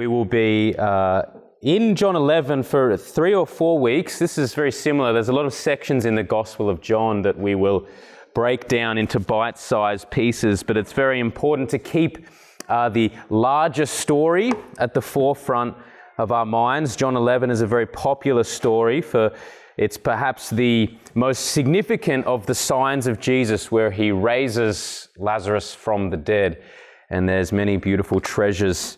We will be uh, in John 11 for three or four weeks. This is very similar. There's a lot of sections in the Gospel of John that we will break down into bite sized pieces, but it's very important to keep uh, the larger story at the forefront of our minds. John 11 is a very popular story for it's perhaps the most significant of the signs of Jesus where he raises Lazarus from the dead. And there's many beautiful treasures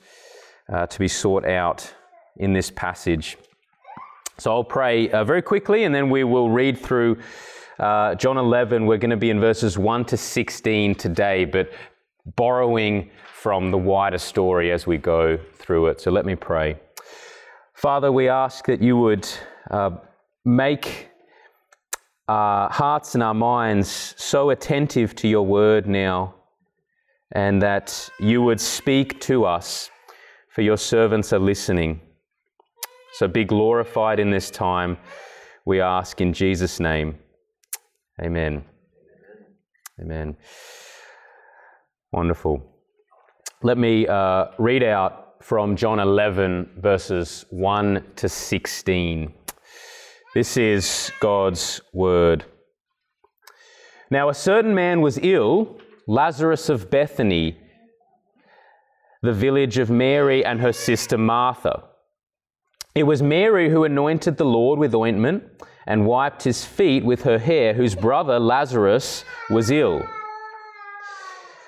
uh, to be sought out in this passage. So I'll pray uh, very quickly and then we will read through uh, John 11. We're going to be in verses 1 to 16 today, but borrowing from the wider story as we go through it. So let me pray. Father, we ask that you would uh, make our hearts and our minds so attentive to your word now, and that you would speak to us, for your servants are listening. So be glorified in this time, we ask in Jesus' name. Amen. Amen. Wonderful. Let me uh, read out from John 11, verses 1 to 16. This is God's word. Now, a certain man was ill, Lazarus of Bethany, the village of Mary and her sister Martha. It was Mary who anointed the Lord with ointment and wiped his feet with her hair, whose brother Lazarus was ill.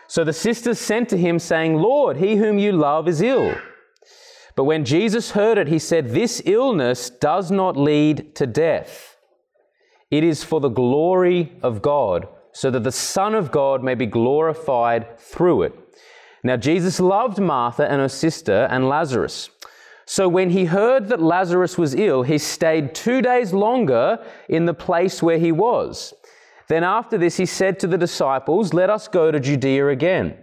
So the sisters sent to him, saying, Lord, he whom you love is ill. But when Jesus heard it, he said, This illness does not lead to death. It is for the glory of God, so that the Son of God may be glorified through it. Now, Jesus loved Martha and her sister and Lazarus. So when he heard that Lazarus was ill, he stayed two days longer in the place where he was. Then after this, he said to the disciples, Let us go to Judea again.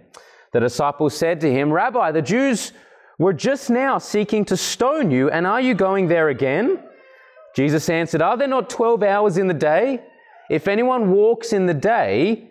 The disciples said to him, Rabbi, the Jews were just now seeking to stone you, and are you going there again? Jesus answered, Are there not 12 hours in the day? If anyone walks in the day,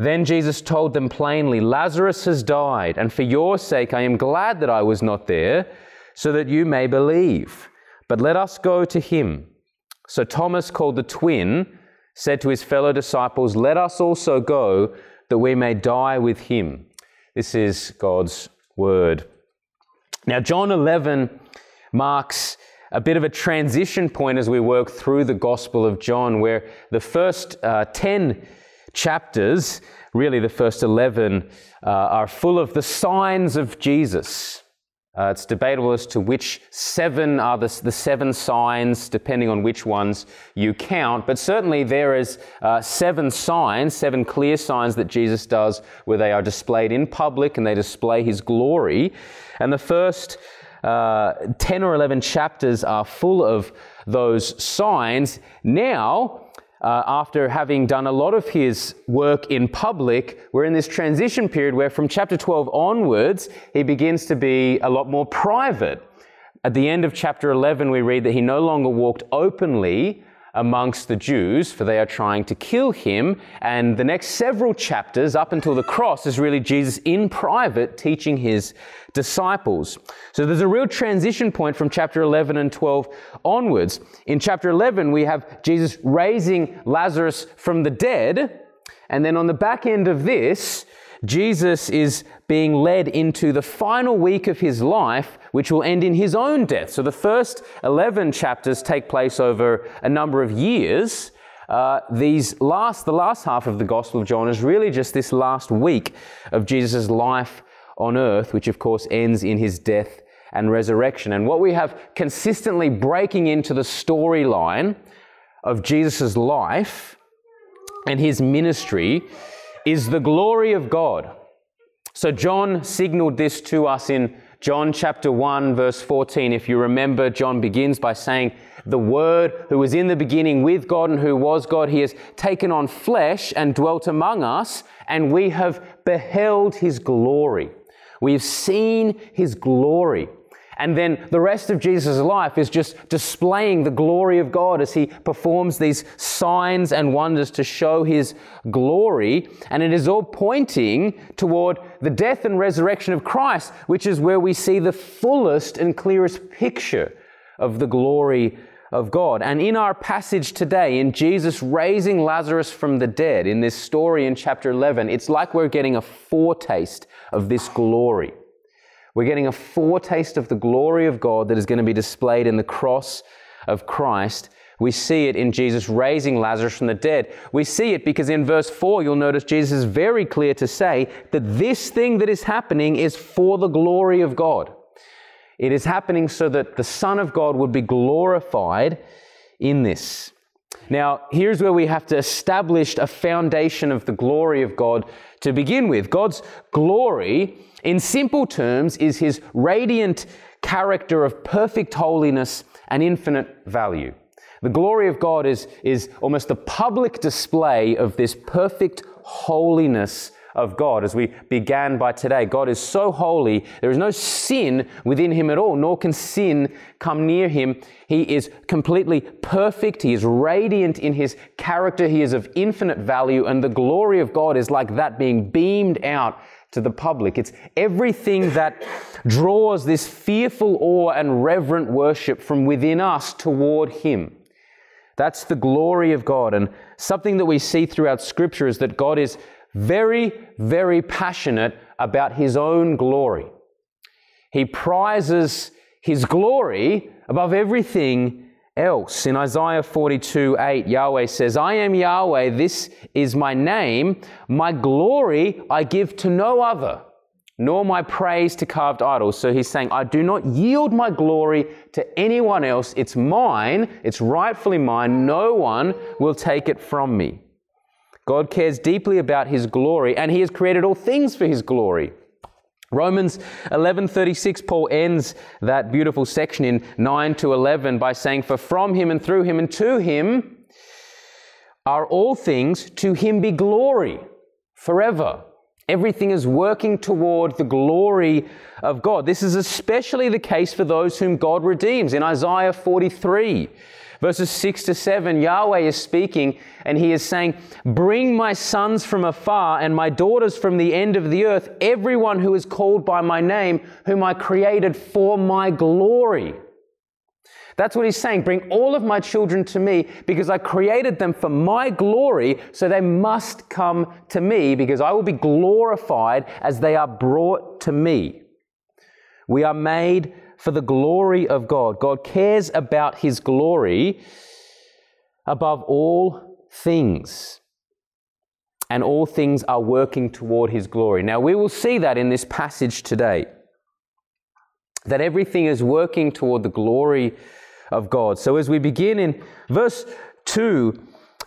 Then Jesus told them plainly, Lazarus has died, and for your sake I am glad that I was not there, so that you may believe. But let us go to him. So Thomas, called the twin, said to his fellow disciples, Let us also go, that we may die with him. This is God's word. Now, John 11 marks a bit of a transition point as we work through the Gospel of John, where the first uh, 10 chapters, really the first 11, uh, are full of the signs of Jesus. Uh, it's debatable as to which seven are the, the, seven signs, depending on which ones you count. But certainly there is uh, seven signs, seven clear signs that Jesus does where they are displayed in public and they display his glory. And the first uh, 10 or 11 chapters are full of those signs. Now, uh, after having done a lot of his work in public, we're in this transition period where from chapter 12 onwards, he begins to be a lot more private. At the end of chapter 11, we read that he no longer walked openly amongst the Jews, for they are trying to kill him. And the next several chapters, up until the cross, is really Jesus in private teaching his disciples. So there's a real transition point from chapter 11 and 12 onwards. In chapter 11, we have Jesus raising Lazarus from the dead. And then on the back end of this, Jesus is being led into the final week of his life, which will end in his own death. So the first 11 chapters take place over a number of years. Uh, these last, the last half of the Gospel of John is really just this last week of Jesus' life on earth, which of course ends in his death and resurrection. And what we have consistently breaking into the storyline of Jesus' life and his ministry is the glory of God. So John signaled this to us in John chapter 1, verse 14, if you remember, John begins by saying, The Word who was in the beginning with God and who was God, he has taken on flesh and dwelt among us, and we have beheld his glory. We've seen his glory. And then the rest of Jesus' life is just displaying the glory of God as he performs these signs and wonders to show his glory. And it is all pointing toward the death and resurrection of Christ, which is where we see the fullest and clearest picture of the glory of God. And in our passage today, in Jesus raising Lazarus from the dead, in this story in chapter 11, it's like we're getting a foretaste of this glory. We're getting a foretaste of the glory of God that is going to be displayed in the cross of Christ. We see it in Jesus raising Lazarus from the dead. We see it because in verse 4, you'll notice Jesus is very clear to say that this thing that is happening is for the glory of God. It is happening so that the Son of God would be glorified in this. Now, here's where we have to establish a foundation of the glory of God to begin with. God's glory in simple terms, is his radiant character of perfect holiness and infinite value. The glory of God is, is almost a public display of this perfect holiness of God, as we began by today. God is so holy, there is no sin within him at all, nor can sin come near him. He is completely perfect, he is radiant in his character, he is of infinite value, and the glory of God is like that being beamed out to the public. It's everything that draws this fearful awe and reverent worship from within us toward Him. That's the glory of God. And something that we see throughout Scripture is that God is very, very passionate about His own glory. He prizes His glory above everything else. In Isaiah 42 8, Yahweh says, I am Yahweh, this is my name. My glory I give to no other, nor my praise to carved idols. So he's saying, I do not yield my glory to anyone else. It's mine, it's rightfully mine. No one will take it from me. God cares deeply about his glory, and he has created all things for his glory. Romans 11:36 Paul ends that beautiful section in 9 to 11 by saying for from him and through him and to him are all things to him be glory forever. Everything is working toward the glory of God. This is especially the case for those whom God redeems. In Isaiah 43, Verses 6 to 7, Yahweh is speaking and he is saying, Bring my sons from afar and my daughters from the end of the earth, everyone who is called by my name, whom I created for my glory. That's what he's saying. Bring all of my children to me because I created them for my glory, so they must come to me because I will be glorified as they are brought to me. We are made for the glory of God. God cares about his glory above all things. And all things are working toward his glory. Now, we will see that in this passage today. That everything is working toward the glory of God. So, as we begin in verse 2,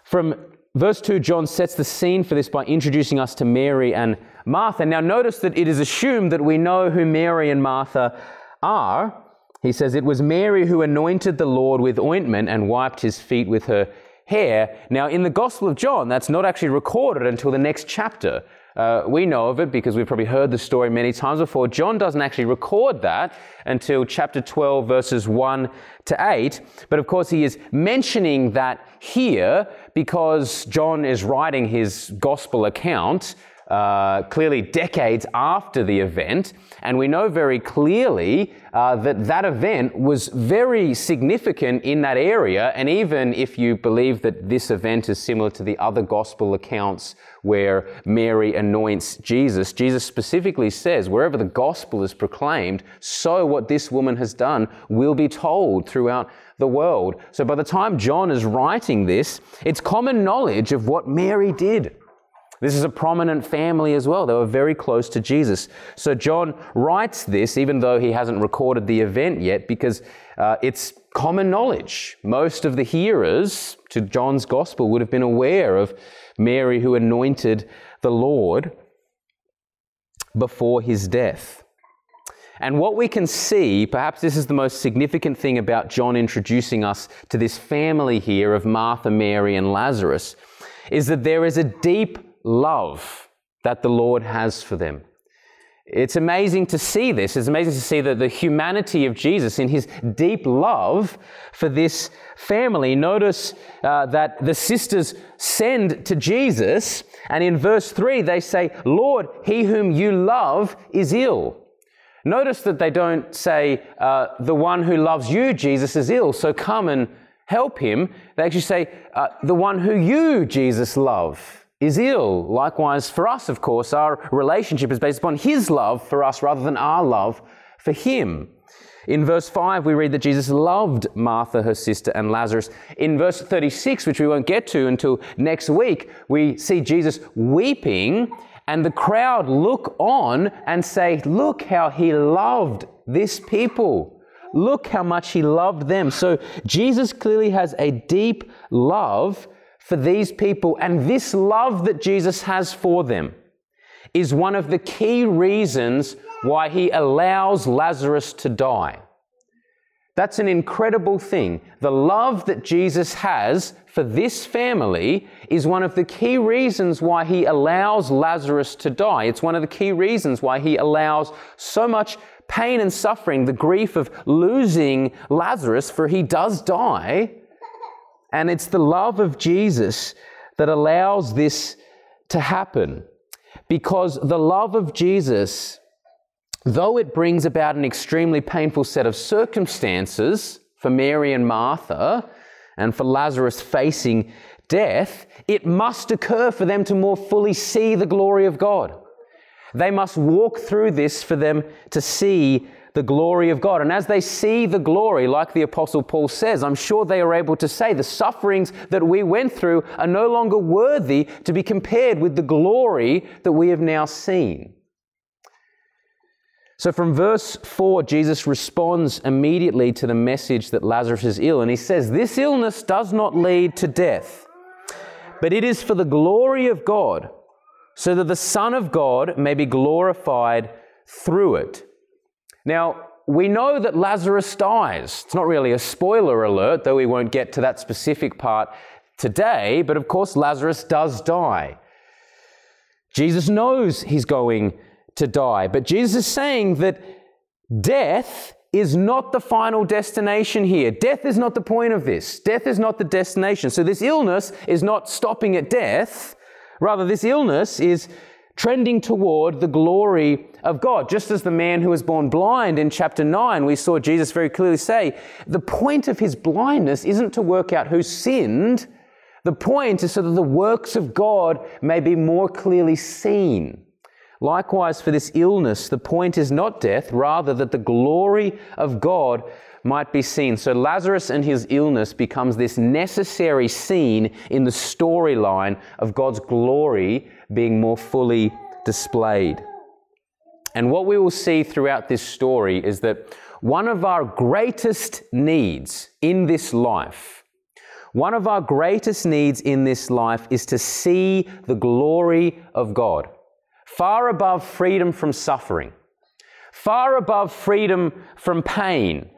from verse 2, John sets the scene for this by introducing us to Mary and Martha. Now, notice that it is assumed that we know who Mary and Martha are. He says, It was Mary who anointed the Lord with ointment and wiped his feet with her hair. Now, in the Gospel of John, that's not actually recorded until the next chapter. Uh, we know of it because we've probably heard the story many times before. John doesn't actually record that until chapter 12, verses 1 to 8. But of course, he is mentioning that here because John is writing his gospel account uh, clearly decades after the event, and we know very clearly uh, that that event was very significant in that area. And even if you believe that this event is similar to the other gospel accounts where Mary anoints Jesus, Jesus specifically says, wherever the gospel is proclaimed, so what this woman has done will be told throughout the world. So by the time John is writing this, it's common knowledge of what Mary did. This is a prominent family as well. They were very close to Jesus. So John writes this, even though he hasn't recorded the event yet, because uh, it's common knowledge. Most of the hearers to John's gospel would have been aware of Mary who anointed the Lord before his death. And what we can see, perhaps this is the most significant thing about John introducing us to this family here of Martha, Mary, and Lazarus, is that there is a deep love that the Lord has for them. It's amazing to see this. It's amazing to see that the humanity of Jesus in his deep love for this family. Notice uh, that the sisters send to Jesus, and in verse 3 they say, Lord, he whom you love is ill. Notice that they don't say, uh, the one who loves you, Jesus, is ill, so come and help him. They actually say, uh, the one who you, Jesus, love is ill. Likewise, for us, of course, our relationship is based upon His love for us rather than our love for Him. In verse 5, we read that Jesus loved Martha, her sister, and Lazarus. In verse 36, which we won't get to until next week, we see Jesus weeping, and the crowd look on and say, Look how he loved this people. Look how much he loved them. So Jesus clearly has a deep love for these people. And this love that Jesus has for them is one of the key reasons why he allows Lazarus to die. That's an incredible thing. The love that Jesus has for this family is one of the key reasons why he allows Lazarus to die. It's one of the key reasons why he allows so much pain and suffering, the grief of losing Lazarus, for he does die and it's the love of Jesus that allows this to happen. Because the love of Jesus, though it brings about an extremely painful set of circumstances for Mary and Martha, and for Lazarus facing death, it must occur for them to more fully see the glory of God. They must walk through this for them to see the glory of God. And as they see the glory, like the Apostle Paul says, I'm sure they are able to say, the sufferings that we went through are no longer worthy to be compared with the glory that we have now seen. So, from verse 4, Jesus responds immediately to the message that Lazarus is ill, and he says, This illness does not lead to death, but it is for the glory of God, so that the Son of God may be glorified through it. Now, we know that Lazarus dies. It's not really a spoiler alert, though we won't get to that specific part today, but of course, Lazarus does die. Jesus knows he's going to die, but Jesus is saying that death is not the final destination here. Death is not the point of this. Death is not the destination. So, this illness is not stopping at death. Rather, this illness is trending toward the glory of God. Just as the man who was born blind in chapter 9, we saw Jesus very clearly say, the point of his blindness isn't to work out who sinned. The point is so that the works of God may be more clearly seen. Likewise, for this illness, the point is not death, rather that the glory of God might be seen. So Lazarus and his illness becomes this necessary scene in the storyline of God's glory being more fully displayed. And what we will see throughout this story is that one of our greatest needs in this life, one of our greatest needs in this life is to see the glory of God, far above freedom from suffering, far above freedom from pain,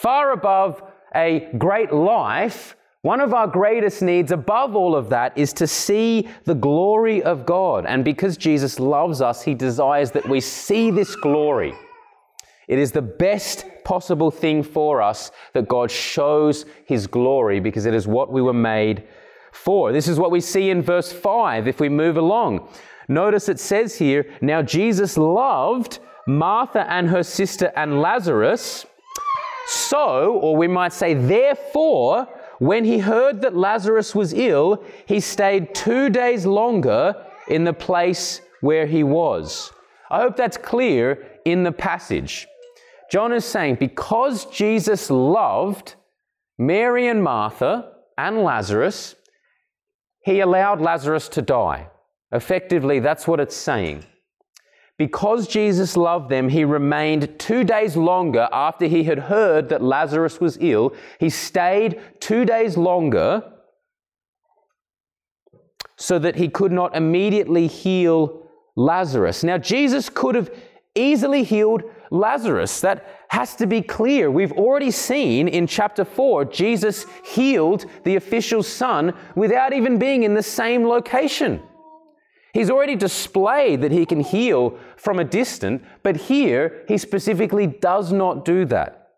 far above a great life one of our greatest needs above all of that is to see the glory of God. And because Jesus loves us, he desires that we see this glory. It is the best possible thing for us that God shows his glory because it is what we were made for. This is what we see in verse 5 if we move along. Notice it says here, Now Jesus loved Martha and her sister and Lazarus. So, or we might say, therefore, when he heard that Lazarus was ill, he stayed two days longer in the place where he was. I hope that's clear in the passage. John is saying, because Jesus loved Mary and Martha and Lazarus, he allowed Lazarus to die. Effectively, that's what it's saying. Because Jesus loved them, he remained two days longer after he had heard that Lazarus was ill. He stayed two days longer so that he could not immediately heal Lazarus. Now, Jesus could have easily healed Lazarus. That has to be clear. We've already seen in chapter 4, Jesus healed the official's son without even being in the same location. He's already displayed that he can heal from a distance, but here he specifically does not do that.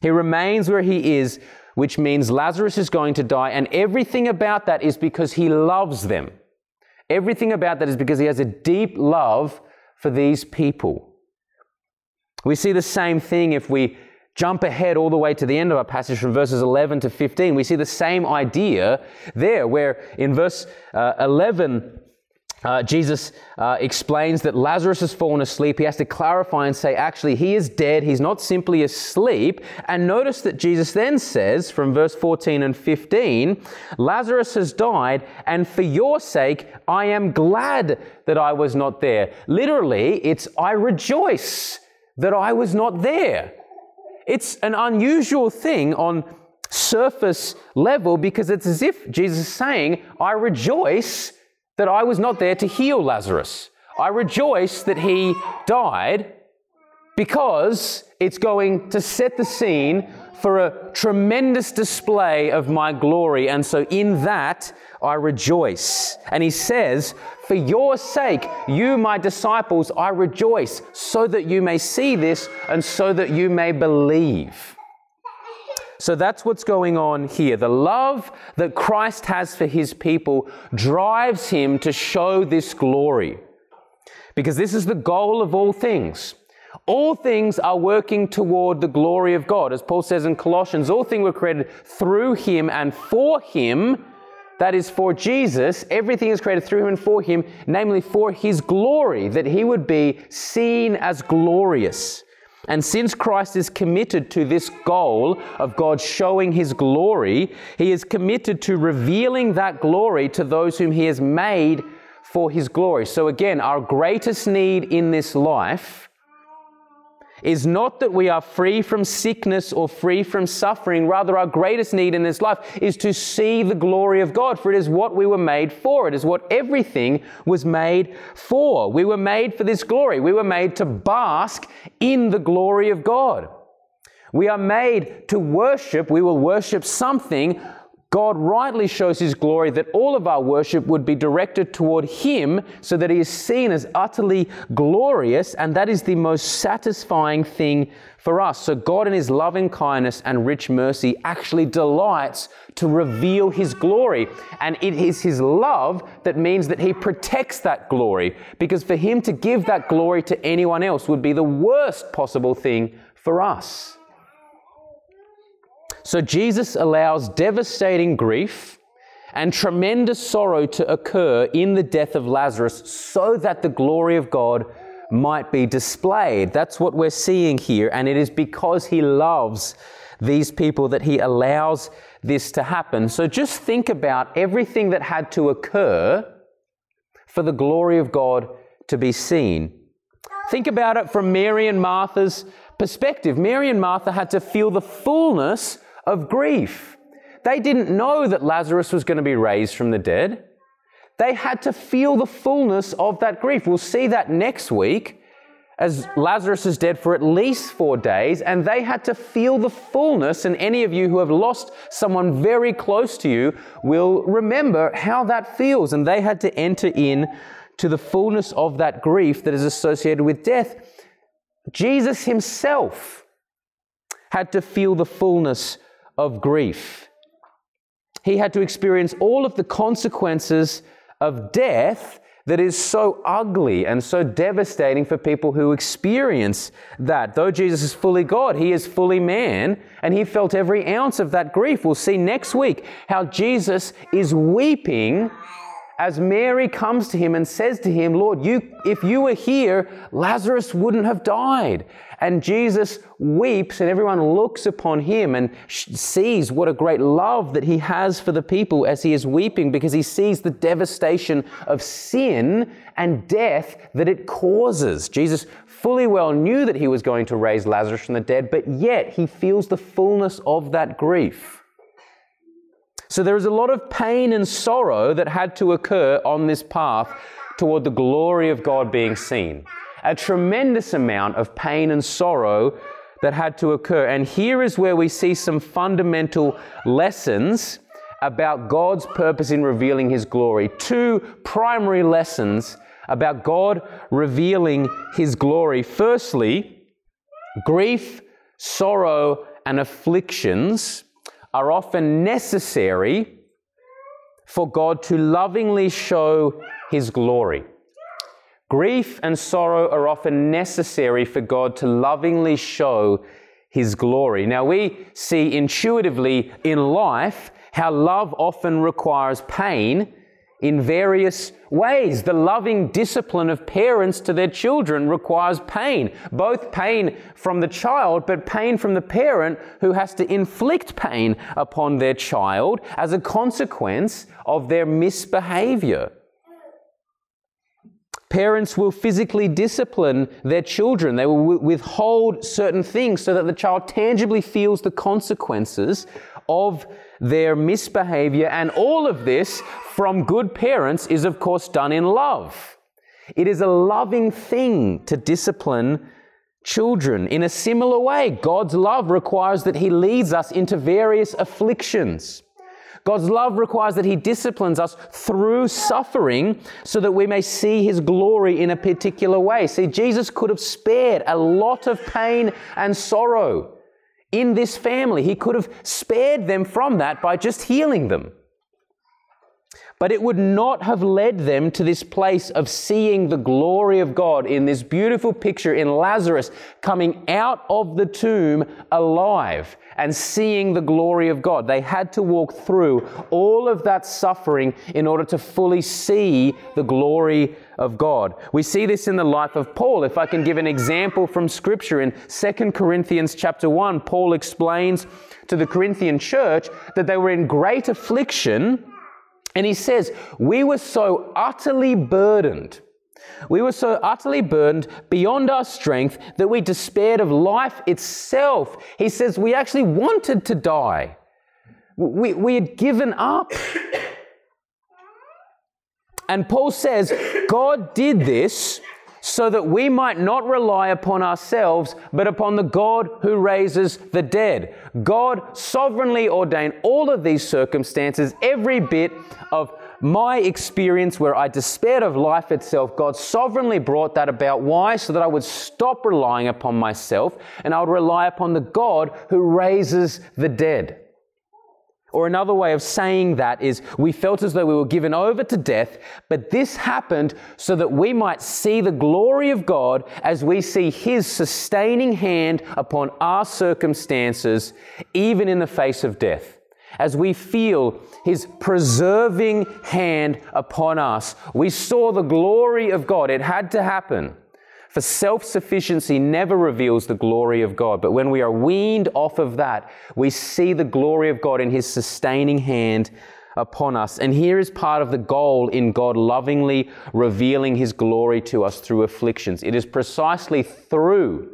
He remains where he is, which means Lazarus is going to die, and everything about that is because he loves them. Everything about that is because he has a deep love for these people. We see the same thing if we jump ahead all the way to the end of our passage from verses 11 to 15. We see the same idea there, where in verse uh, 11, uh, Jesus uh, explains that Lazarus has fallen asleep. He has to clarify and say, actually, he is dead. He's not simply asleep. And notice that Jesus then says from verse 14 and 15, Lazarus has died, and for your sake, I am glad that I was not there. Literally, it's I rejoice that I was not there. It's an unusual thing on surface level because it's as if Jesus is saying, I rejoice that I was not there to heal Lazarus. I rejoice that he died because it's going to set the scene for a tremendous display of my glory. And so in that, I rejoice. And he says, For your sake, you, my disciples, I rejoice, so that you may see this and so that you may believe. So that's what's going on here. The love that Christ has for his people drives him to show this glory. Because this is the goal of all things. All things are working toward the glory of God. As Paul says in Colossians, all things were created through him and for him. That is for Jesus. Everything is created through him and for him, namely for his glory, that he would be seen as glorious. And since Christ is committed to this goal of God showing his glory, he is committed to revealing that glory to those whom he has made for his glory. So, again, our greatest need in this life is not that we are free from sickness or free from suffering. Rather, our greatest need in this life is to see the glory of God, for it is what we were made for. It is what everything was made for. We were made for this glory. We were made to bask in the glory of God. We are made to worship. We will worship something God rightly shows His glory that all of our worship would be directed toward Him so that He is seen as utterly glorious, and that is the most satisfying thing for us. So, God, in His loving kindness and rich mercy, actually delights to reveal His glory. And it is His love that means that He protects that glory, because for Him to give that glory to anyone else would be the worst possible thing for us. So Jesus allows devastating grief and tremendous sorrow to occur in the death of Lazarus so that the glory of God might be displayed. That's what we're seeing here. And it is because he loves these people that he allows this to happen. So just think about everything that had to occur for the glory of God to be seen. Think about it from Mary and Martha's perspective. Mary and Martha had to feel the fullness of grief. They didn't know that Lazarus was going to be raised from the dead. They had to feel the fullness of that grief. We'll see that next week as Lazarus is dead for at least four days, and they had to feel the fullness. And any of you who have lost someone very close to you will remember how that feels. And they had to enter in to the fullness of that grief that is associated with death. Jesus himself had to feel the fullness of grief. He had to experience all of the consequences of death that is so ugly and so devastating for people who experience that. Though Jesus is fully God, he is fully man, and he felt every ounce of that grief. We'll see next week how Jesus is weeping as Mary comes to him and says to him, Lord, you, if you were here, Lazarus wouldn't have died. And Jesus weeps, and everyone looks upon him and sees what a great love that he has for the people as he is weeping because he sees the devastation of sin and death that it causes. Jesus fully well knew that he was going to raise Lazarus from the dead, but yet he feels the fullness of that grief. So there is a lot of pain and sorrow that had to occur on this path toward the glory of God being seen. a tremendous amount of pain and sorrow that had to occur. And here is where we see some fundamental lessons about God's purpose in revealing His glory. Two primary lessons about God revealing His glory. Firstly, grief, sorrow, and afflictions are often necessary for God to lovingly show His glory. Grief and sorrow are often necessary for God to lovingly show His glory. Now, we see intuitively in life how love often requires pain in various ways. The loving discipline of parents to their children requires pain, both pain from the child, but pain from the parent who has to inflict pain upon their child as a consequence of their misbehavior. Parents will physically discipline their children. They will withhold certain things so that the child tangibly feels the consequences of their misbehavior. And all of this from good parents is, of course, done in love. It is a loving thing to discipline children. In a similar way, God's love requires that He leads us into various afflictions. God's love requires that He disciplines us through suffering so that we may see His glory in a particular way. See, Jesus could have spared a lot of pain and sorrow in this family. He could have spared them from that by just healing them. But it would not have led them to this place of seeing the glory of God in this beautiful picture in Lazarus coming out of the tomb alive and seeing the glory of God. They had to walk through all of that suffering in order to fully see the glory of God. We see this in the life of Paul. If I can give an example from scripture in 2 Corinthians chapter 1, Paul explains to the Corinthian church that they were in great affliction and he says, We were so utterly burdened. We were so utterly burdened beyond our strength that we despaired of life itself. He says, We actually wanted to die. We, we had given up. And Paul says, God did this so that we might not rely upon ourselves, but upon the God who raises the dead. God sovereignly ordained all of these circumstances, every bit of my experience where I despaired of life itself, God sovereignly brought that about. Why? So that I would stop relying upon myself and I would rely upon the God who raises the dead. Or another way of saying that is we felt as though we were given over to death, but this happened so that we might see the glory of God as we see His sustaining hand upon our circumstances, even in the face of death. As we feel His preserving hand upon us, we saw the glory of God. It had to happen. For self sufficiency never reveals the glory of God. But when we are weaned off of that, we see the glory of God in His sustaining hand upon us. And here is part of the goal in God lovingly revealing His glory to us through afflictions. It is precisely through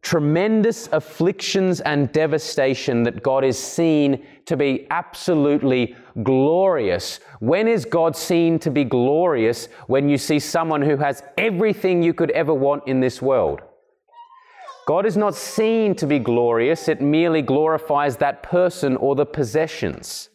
tremendous afflictions and devastation that God is seen to be absolutely glorious. When is God seen to be glorious? When you see someone who has everything you could ever want in this world. God is not seen to be glorious, it merely glorifies that person or the possessions.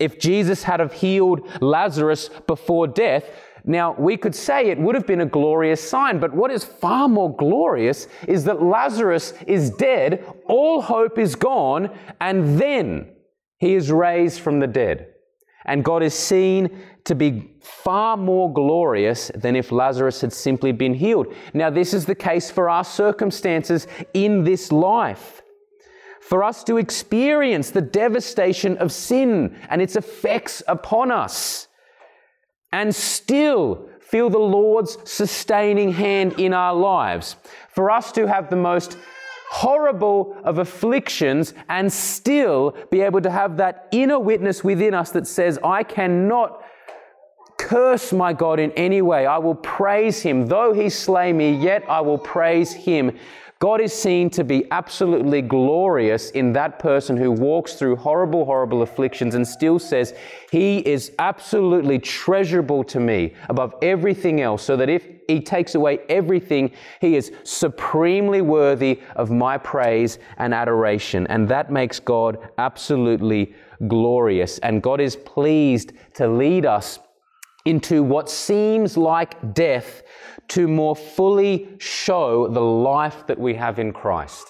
If Jesus had have healed Lazarus before death, now, we could say it would have been a glorious sign, but what is far more glorious is that Lazarus is dead, all hope is gone, and then he is raised from the dead. And God is seen to be far more glorious than if Lazarus had simply been healed. Now, this is the case for our circumstances in this life. For us to experience the devastation of sin and its effects upon us and still feel the Lord's sustaining hand in our lives. For us to have the most horrible of afflictions and still be able to have that inner witness within us that says, I cannot curse my God in any way. I will praise him. Though he slay me, yet I will praise him. God is seen to be absolutely glorious in that person who walks through horrible, horrible afflictions and still says, He is absolutely treasurable to me above everything else, so that if He takes away everything, He is supremely worthy of my praise and adoration. And that makes God absolutely glorious. And God is pleased to lead us into what seems like death to more fully show the life that we have in Christ.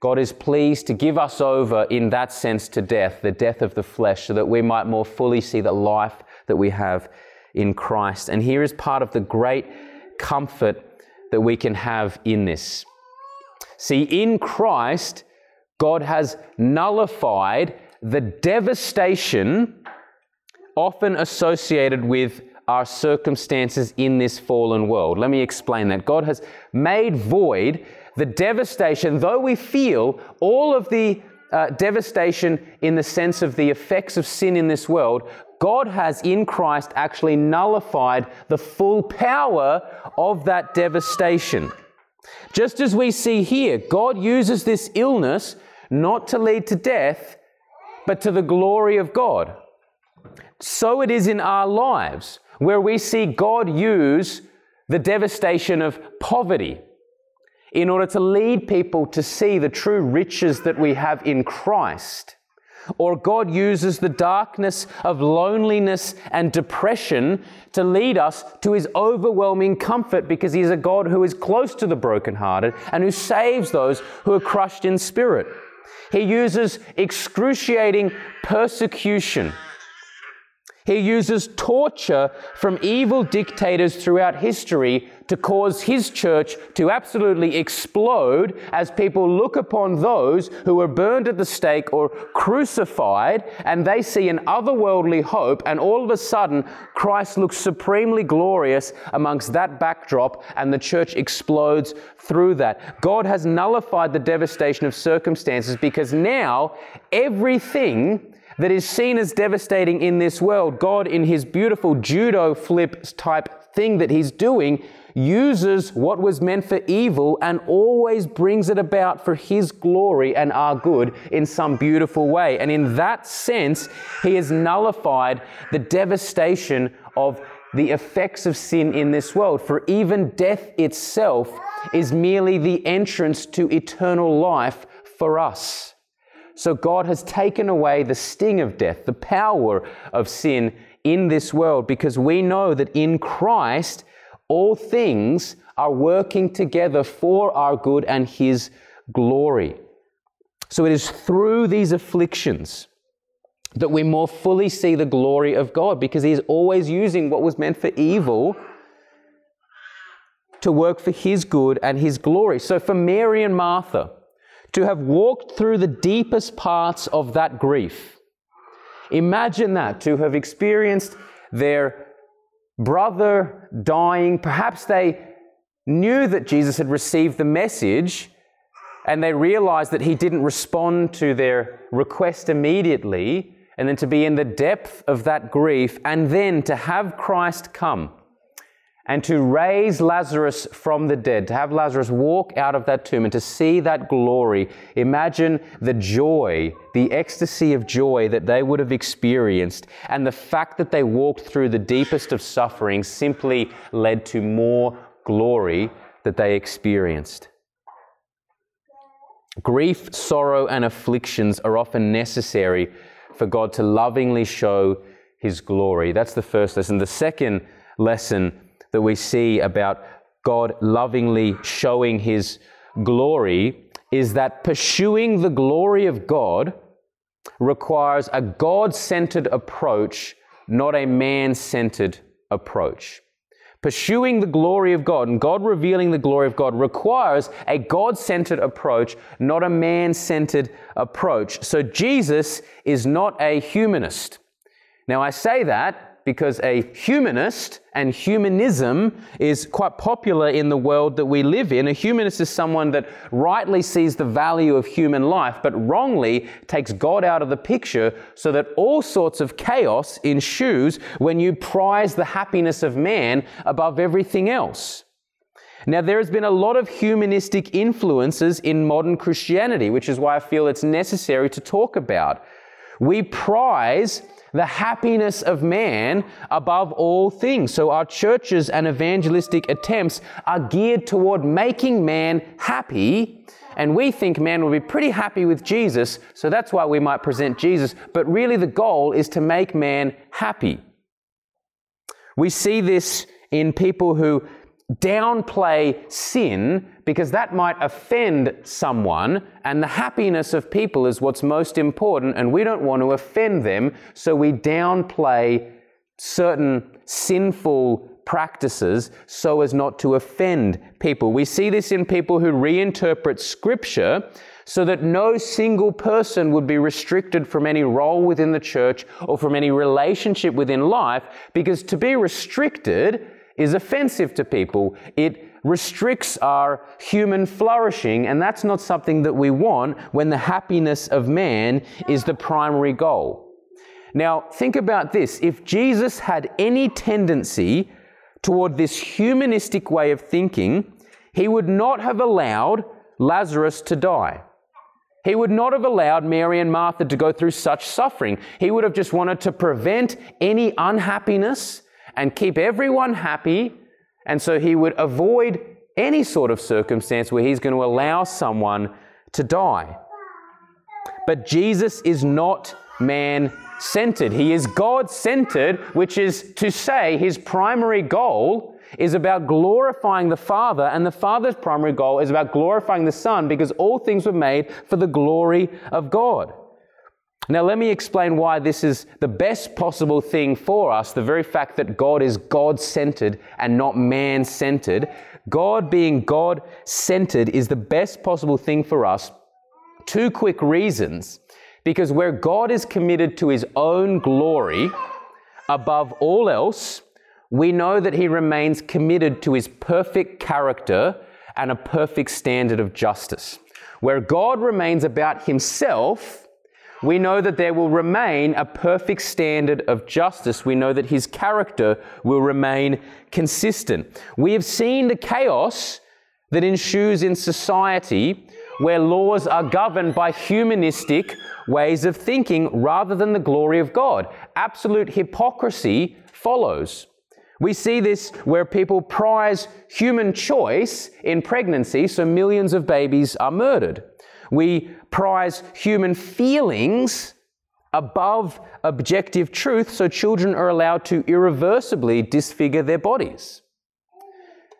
God is pleased to give us over in that sense to death, the death of the flesh, so that we might more fully see the life that we have in Christ. And here is part of the great comfort that we can have in this. See, in Christ, God has nullified the devastation often associated with our circumstances in this fallen world. Let me explain that. God has made void the devastation, though we feel all of the uh, devastation in the sense of the effects of sin in this world, God has in Christ actually nullified the full power of that devastation. Just as we see here, God uses this illness not to lead to death, but to the glory of God. So it is in our lives where we see God use the devastation of poverty in order to lead people to see the true riches that we have in Christ. Or God uses the darkness of loneliness and depression to lead us to his overwhelming comfort because he's a God who is close to the brokenhearted and who saves those who are crushed in spirit. He uses excruciating persecution he uses torture from evil dictators throughout history to cause his church to absolutely explode as people look upon those who were burned at the stake or crucified and they see an otherworldly hope, and all of a sudden, Christ looks supremely glorious amongst that backdrop, and the church explodes through that. God has nullified the devastation of circumstances because now everything that is seen as devastating in this world, God, in his beautiful judo flip type thing that he's doing, uses what was meant for evil and always brings it about for his glory and our good in some beautiful way. And in that sense, he has nullified the devastation of the effects of sin in this world. For even death itself is merely the entrance to eternal life for us. So God has taken away the sting of death, the power of sin in this world, because we know that in Christ all things are working together for our good and His glory. So it is through these afflictions that we more fully see the glory of God, because He is always using what was meant for evil to work for His good and His glory. So for Mary and Martha, to have walked through the deepest parts of that grief. Imagine that, to have experienced their brother dying. Perhaps they knew that Jesus had received the message and they realized that he didn't respond to their request immediately, and then to be in the depth of that grief, and then to have Christ come and to raise Lazarus from the dead, to have Lazarus walk out of that tomb and to see that glory. Imagine the joy, the ecstasy of joy that they would have experienced. And the fact that they walked through the deepest of suffering simply led to more glory that they experienced. Grief, sorrow, and afflictions are often necessary for God to lovingly show His glory. That's the first lesson. The second lesson that we see about God lovingly showing his glory is that pursuing the glory of God requires a God centered approach, not a man centered approach. Pursuing the glory of God and God revealing the glory of God requires a God centered approach, not a man centered approach. So Jesus is not a humanist. Now, I say that because a humanist and humanism is quite popular in the world that we live in. A humanist is someone that rightly sees the value of human life, but wrongly takes God out of the picture so that all sorts of chaos ensues when you prize the happiness of man above everything else. Now, there has been a lot of humanistic influences in modern Christianity, which is why I feel it's necessary to talk about. We prize the happiness of man above all things. So, our churches and evangelistic attempts are geared toward making man happy. And we think man will be pretty happy with Jesus, so that's why we might present Jesus. But really, the goal is to make man happy. We see this in people who downplay sin because that might offend someone, and the happiness of people is what's most important, and we don't want to offend them, so we downplay certain sinful practices so as not to offend people. We see this in people who reinterpret Scripture so that no single person would be restricted from any role within the church or from any relationship within life, because to be restricted is offensive to people. It restricts our human flourishing, and that's not something that we want when the happiness of man is the primary goal. Now, think about this. If Jesus had any tendency toward this humanistic way of thinking, he would not have allowed Lazarus to die. He would not have allowed Mary and Martha to go through such suffering. He would have just wanted to prevent any unhappiness and keep everyone happy. And so he would avoid any sort of circumstance where he's going to allow someone to die. But Jesus is not man centered. He is God centered, which is to say his primary goal is about glorifying the Father, and the Father's primary goal is about glorifying the Son because all things were made for the glory of God. Now, let me explain why this is the best possible thing for us the very fact that God is God centered and not man centered. God being God centered is the best possible thing for us. Two quick reasons. Because where God is committed to his own glory above all else, we know that he remains committed to his perfect character and a perfect standard of justice. Where God remains about himself, we know that there will remain a perfect standard of justice. We know that his character will remain consistent. We have seen the chaos that ensues in society where laws are governed by humanistic ways of thinking rather than the glory of God. Absolute hypocrisy follows. We see this where people prize human choice in pregnancy, so millions of babies are murdered. We prize human feelings above objective truth, so children are allowed to irreversibly disfigure their bodies.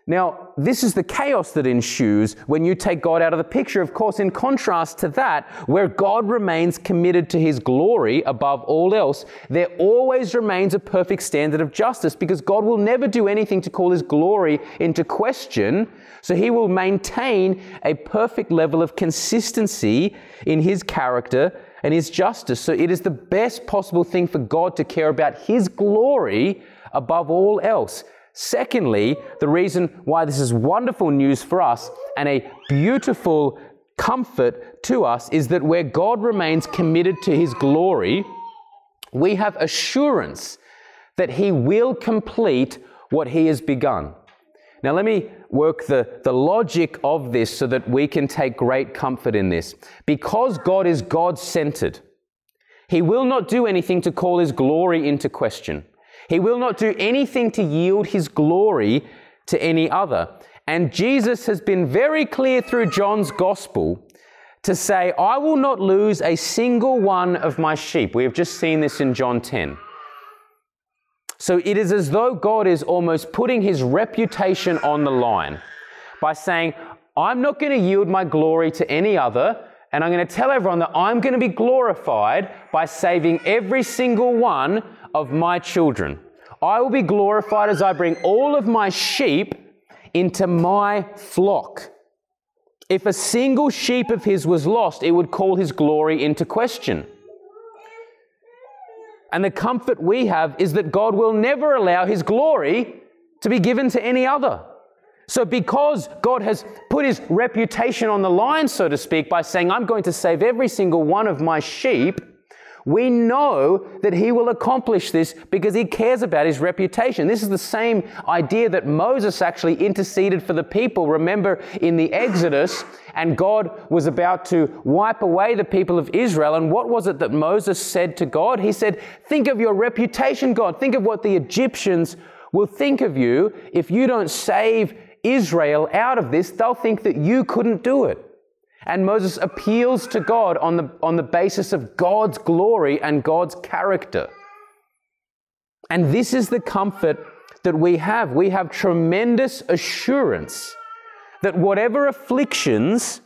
Now, this is the chaos that ensues when you take God out of the picture. Of course, in contrast to that, where God remains committed to his glory above all else, there always remains a perfect standard of justice because God will never do anything to call his glory into question. So he will maintain a perfect level of consistency in his character and his justice. So it is the best possible thing for God to care about his glory above all else. Secondly, the reason why this is wonderful news for us and a beautiful comfort to us is that where God remains committed to his glory, we have assurance that he will complete what he has begun. Now, let me work the, the logic of this so that we can take great comfort in this. Because God is God centered, he will not do anything to call his glory into question. He will not do anything to yield his glory to any other. And Jesus has been very clear through John's gospel to say, I will not lose a single one of my sheep. We have just seen this in John 10. So it is as though God is almost putting his reputation on the line by saying, I'm not going to yield my glory to any other, and I'm going to tell everyone that I'm going to be glorified by saving every single one of my children. I will be glorified as I bring all of my sheep into my flock. If a single sheep of his was lost, it would call his glory into question. And the comfort we have is that God will never allow his glory to be given to any other. So, because God has put his reputation on the line, so to speak, by saying, I'm going to save every single one of my sheep, We know that he will accomplish this because he cares about his reputation. This is the same idea that Moses actually interceded for the people. Remember in the Exodus, and God was about to wipe away the people of Israel. And what was it that Moses said to God? He said, Think of your reputation, God. Think of what the Egyptians will think of you if you don't save Israel out of this. They'll think that you couldn't do it. And Moses appeals to God on the, on the basis of God's glory and God's character. And this is the comfort that we have. We have tremendous assurance that whatever afflictions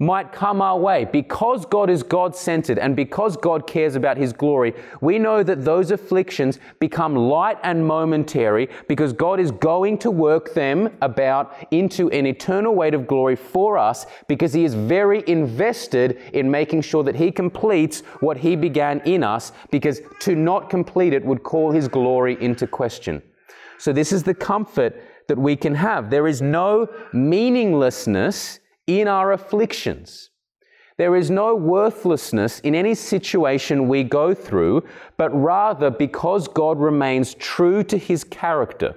might come our way. Because God is God centered and because God cares about His glory, we know that those afflictions become light and momentary because God is going to work them about into an eternal weight of glory for us because He is very invested in making sure that He completes what He began in us because to not complete it would call His glory into question. So, this is the comfort that we can have. There is no meaninglessness in our afflictions. There is no worthlessness in any situation we go through, but rather because God remains true to his character,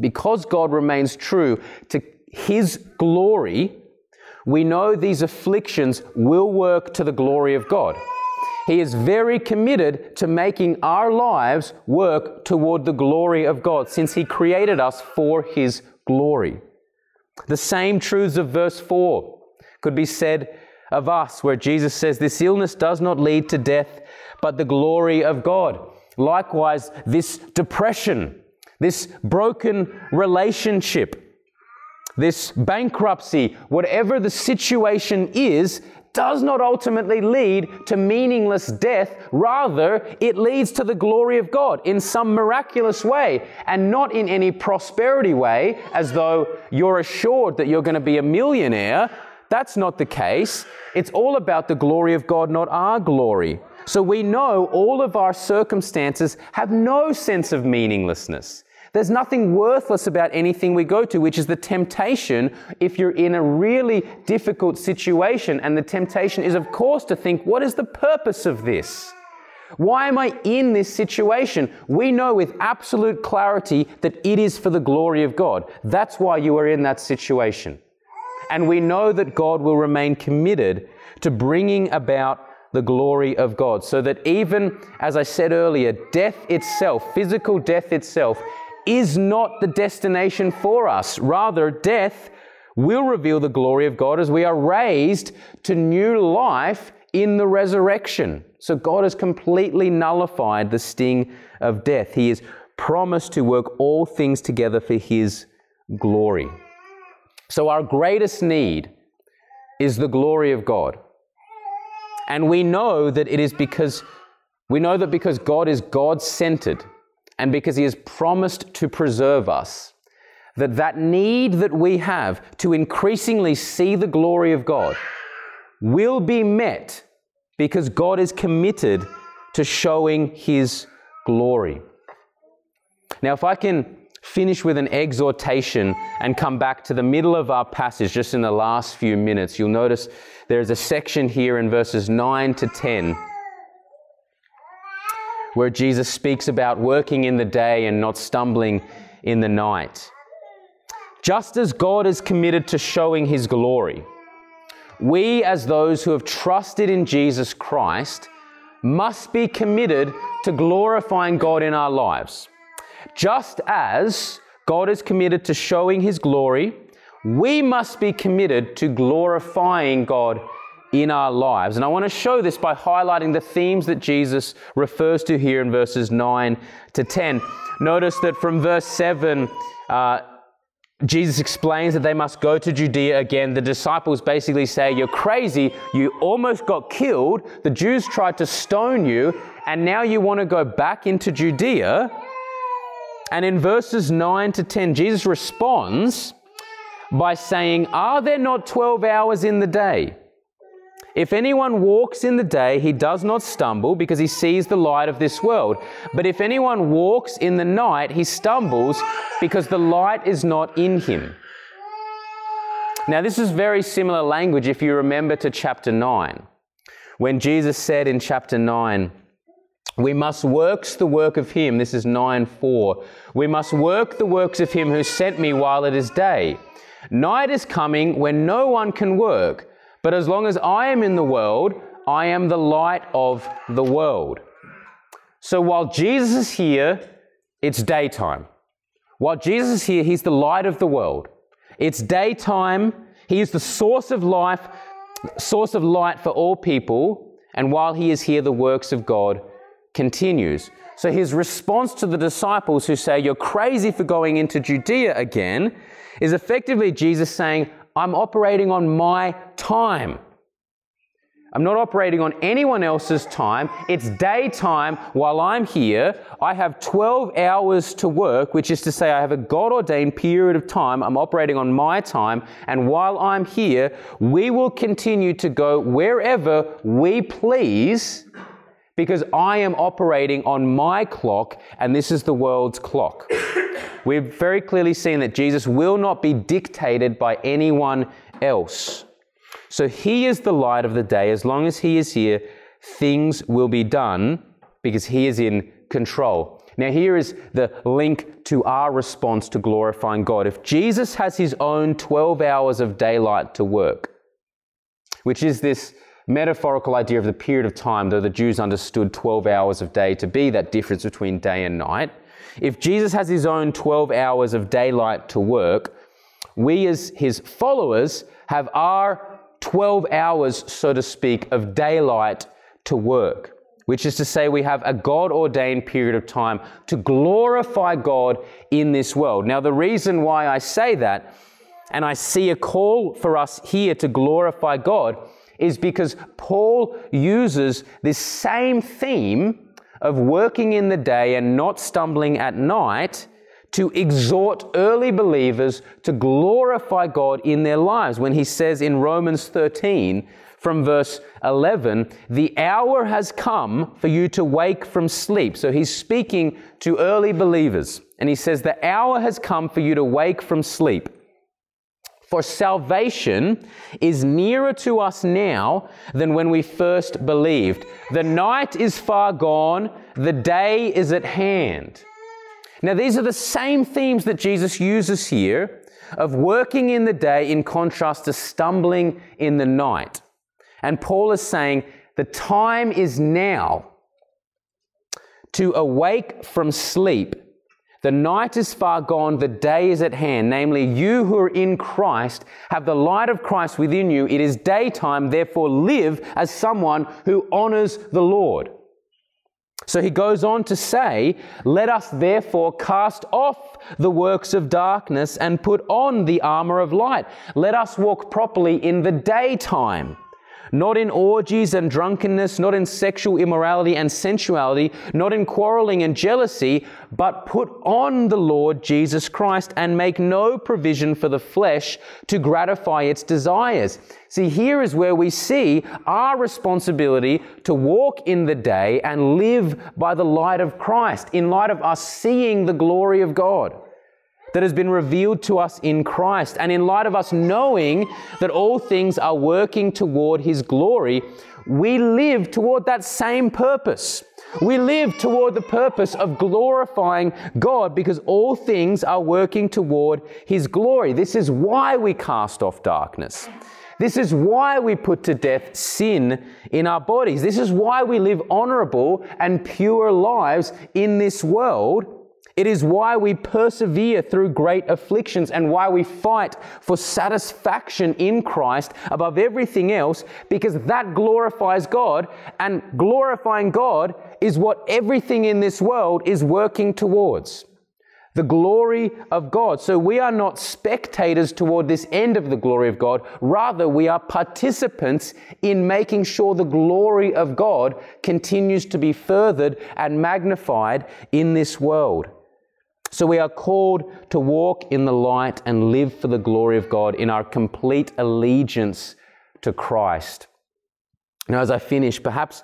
because God remains true to his glory, we know these afflictions will work to the glory of God. He is very committed to making our lives work toward the glory of God since He created us for His glory. The same truths of verse 4 could be said of us, where Jesus says, This illness does not lead to death, but the glory of God. Likewise, this depression, this broken relationship, this bankruptcy, whatever the situation is, does not ultimately lead to meaningless death. Rather, it leads to the glory of God in some miraculous way and not in any prosperity way, as though you're assured that you're going to be a millionaire. That's not the case. It's all about the glory of God, not our glory. So we know all of our circumstances have no sense of meaninglessness. There's nothing worthless about anything we go to, which is the temptation if you're in a really difficult situation. And the temptation is, of course, to think, what is the purpose of this? Why am I in this situation? We know with absolute clarity that it is for the glory of God. That's why you are in that situation. And we know that God will remain committed to bringing about the glory of God. So that even, as I said earlier, death itself, physical death itself, is not the destination for us. Rather, death will reveal the glory of God as we are raised to new life in the resurrection. So God has completely nullified the sting of death. He has promised to work all things together for His glory. So our greatest need is the glory of God. And we know that it is because we know that because God is God centered, and because he has promised to preserve us, that that need that we have to increasingly see the glory of God will be met because God is committed to showing his glory. Now, if I can finish with an exhortation and come back to the middle of our passage just in the last few minutes, you'll notice there's a section here in verses 9 to 10 where Jesus speaks about working in the day and not stumbling in the night. Just as God is committed to showing his glory, we, as those who have trusted in Jesus Christ, must be committed to glorifying God in our lives. Just as God is committed to showing his glory, we must be committed to glorifying God in our lives. And I want to show this by highlighting the themes that Jesus refers to here in verses 9 to 10. Notice that from verse 7, uh, Jesus explains that they must go to Judea again. The disciples basically say, You're crazy. You almost got killed. The Jews tried to stone you, and now you want to go back into Judea. And in verses 9 to 10, Jesus responds by saying, Are there not 12 hours in the day? If anyone walks in the day, he does not stumble because he sees the light of this world. But if anyone walks in the night, he stumbles because the light is not in him. Now, this is very similar language if you remember to chapter 9, when Jesus said in chapter 9, We must works the work of him. This is 9 4. We must work the works of him who sent me while it is day. Night is coming when no one can work, but as long as I am in the world, I am the light of the world. So while Jesus is here, it's daytime. While Jesus is here, he's the light of the world. It's daytime. He is the source of life, source of light for all people. And while he is here, the works of God continues. So his response to the disciples who say, You're crazy for going into Judea again, is effectively Jesus saying, I'm operating on my time. I'm not operating on anyone else's time. It's daytime while I'm here. I have 12 hours to work, which is to say, I have a God ordained period of time. I'm operating on my time. And while I'm here, we will continue to go wherever we please because I am operating on my clock, and this is the world's clock. We've very clearly seen that Jesus will not be dictated by anyone else. So he is the light of the day. As long as he is here, things will be done because he is in control. Now, here is the link to our response to glorifying God. If Jesus has his own 12 hours of daylight to work, which is this metaphorical idea of the period of time, though the Jews understood 12 hours of day to be that difference between day and night. If Jesus has his own 12 hours of daylight to work, we as his followers have our 12 hours, so to speak, of daylight to work, which is to say, we have a God ordained period of time to glorify God in this world. Now, the reason why I say that, and I see a call for us here to glorify God, is because Paul uses this same theme of working in the day and not stumbling at night to exhort early believers to glorify God in their lives. When he says in Romans 13, from verse 11, the hour has come for you to wake from sleep. So he's speaking to early believers, and he says, The hour has come for you to wake from sleep. For salvation is nearer to us now than when we first believed. The night is far gone, the day is at hand. Now, these are the same themes that Jesus uses here of working in the day in contrast to stumbling in the night. And Paul is saying the time is now to awake from sleep the night is far gone, the day is at hand. Namely, you who are in Christ have the light of Christ within you. It is daytime, therefore live as someone who honors the Lord. So he goes on to say, Let us therefore cast off the works of darkness and put on the armor of light. Let us walk properly in the daytime not in orgies and drunkenness, not in sexual immorality and sensuality, not in quarreling and jealousy, but put on the Lord Jesus Christ and make no provision for the flesh to gratify its desires. See, here is where we see our responsibility to walk in the day and live by the light of Christ, in light of us seeing the glory of God that has been revealed to us in Christ. And in light of us knowing that all things are working toward His glory, we live toward that same purpose. We live toward the purpose of glorifying God because all things are working toward His glory. This is why we cast off darkness. This is why we put to death sin in our bodies. This is why we live honorable and pure lives in this world it is why we persevere through great afflictions and why we fight for satisfaction in Christ above everything else, because that glorifies God, and glorifying God is what everything in this world is working towards the glory of God. So we are not spectators toward this end of the glory of God. Rather, we are participants in making sure the glory of God continues to be furthered and magnified in this world. So we are called to walk in the light and live for the glory of God in our complete allegiance to Christ. Now, as I finish, perhaps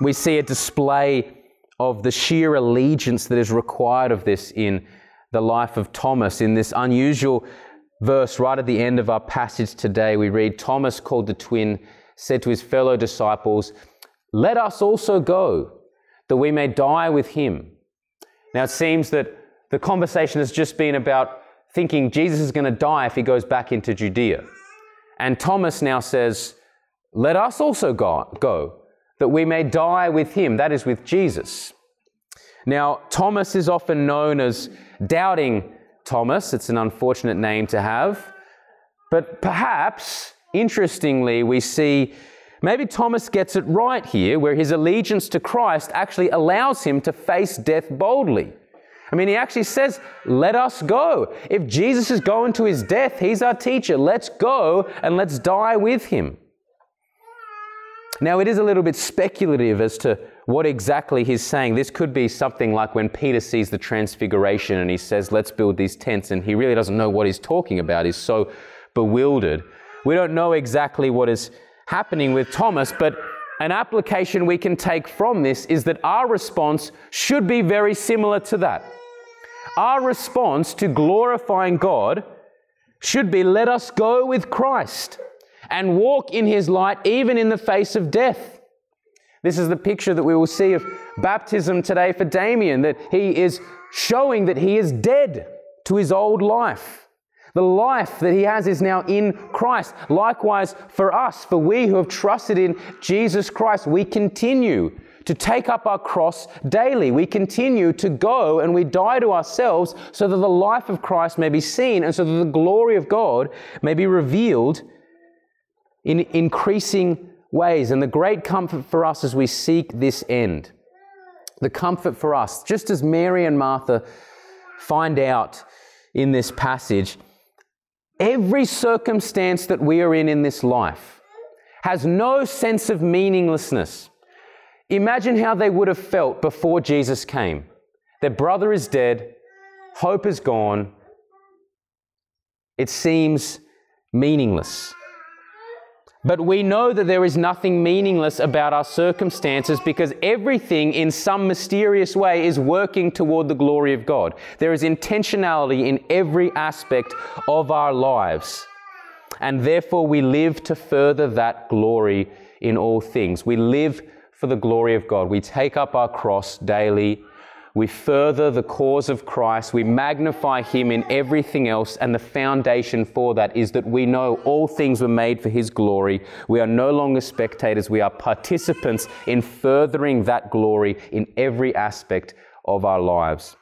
we see a display of the sheer allegiance that is required of this in the life of Thomas. In this unusual verse right at the end of our passage today, we read Thomas, called the twin, said to his fellow disciples, Let us also go that we may die with him. Now it seems that the conversation has just been about thinking Jesus is going to die if he goes back into Judea. And Thomas now says, Let us also go, that we may die with him, that is, with Jesus. Now, Thomas is often known as doubting Thomas. It's an unfortunate name to have. But perhaps, interestingly, we see maybe Thomas gets it right here, where his allegiance to Christ actually allows him to face death boldly. I mean, he actually says, Let us go. If Jesus is going to his death, he's our teacher. Let's go and let's die with him. Now, it is a little bit speculative as to what exactly he's saying. This could be something like when Peter sees the transfiguration and he says, Let's build these tents, and he really doesn't know what he's talking about. He's so bewildered. We don't know exactly what is happening with Thomas, but an application we can take from this is that our response should be very similar to that. Our response to glorifying God should be let us go with Christ and walk in his light even in the face of death. This is the picture that we will see of baptism today for Damien, that he is showing that he is dead to his old life. The life that he has is now in Christ. Likewise, for us, for we who have trusted in Jesus Christ, we continue to take up our cross daily. We continue to go and we die to ourselves so that the life of Christ may be seen and so that the glory of God may be revealed in increasing ways. And the great comfort for us as we seek this end, the comfort for us, just as Mary and Martha find out in this passage, every circumstance that we are in in this life has no sense of meaninglessness. Imagine how they would have felt before Jesus came. Their brother is dead, hope is gone, it seems meaningless. But we know that there is nothing meaningless about our circumstances because everything in some mysterious way is working toward the glory of God. There is intentionality in every aspect of our lives. And therefore, we live to further that glory in all things. We live for the glory of God. We take up our cross daily we further the cause of Christ, we magnify Him in everything else, and the foundation for that is that we know all things were made for His glory. We are no longer spectators, we are participants in furthering that glory in every aspect of our lives.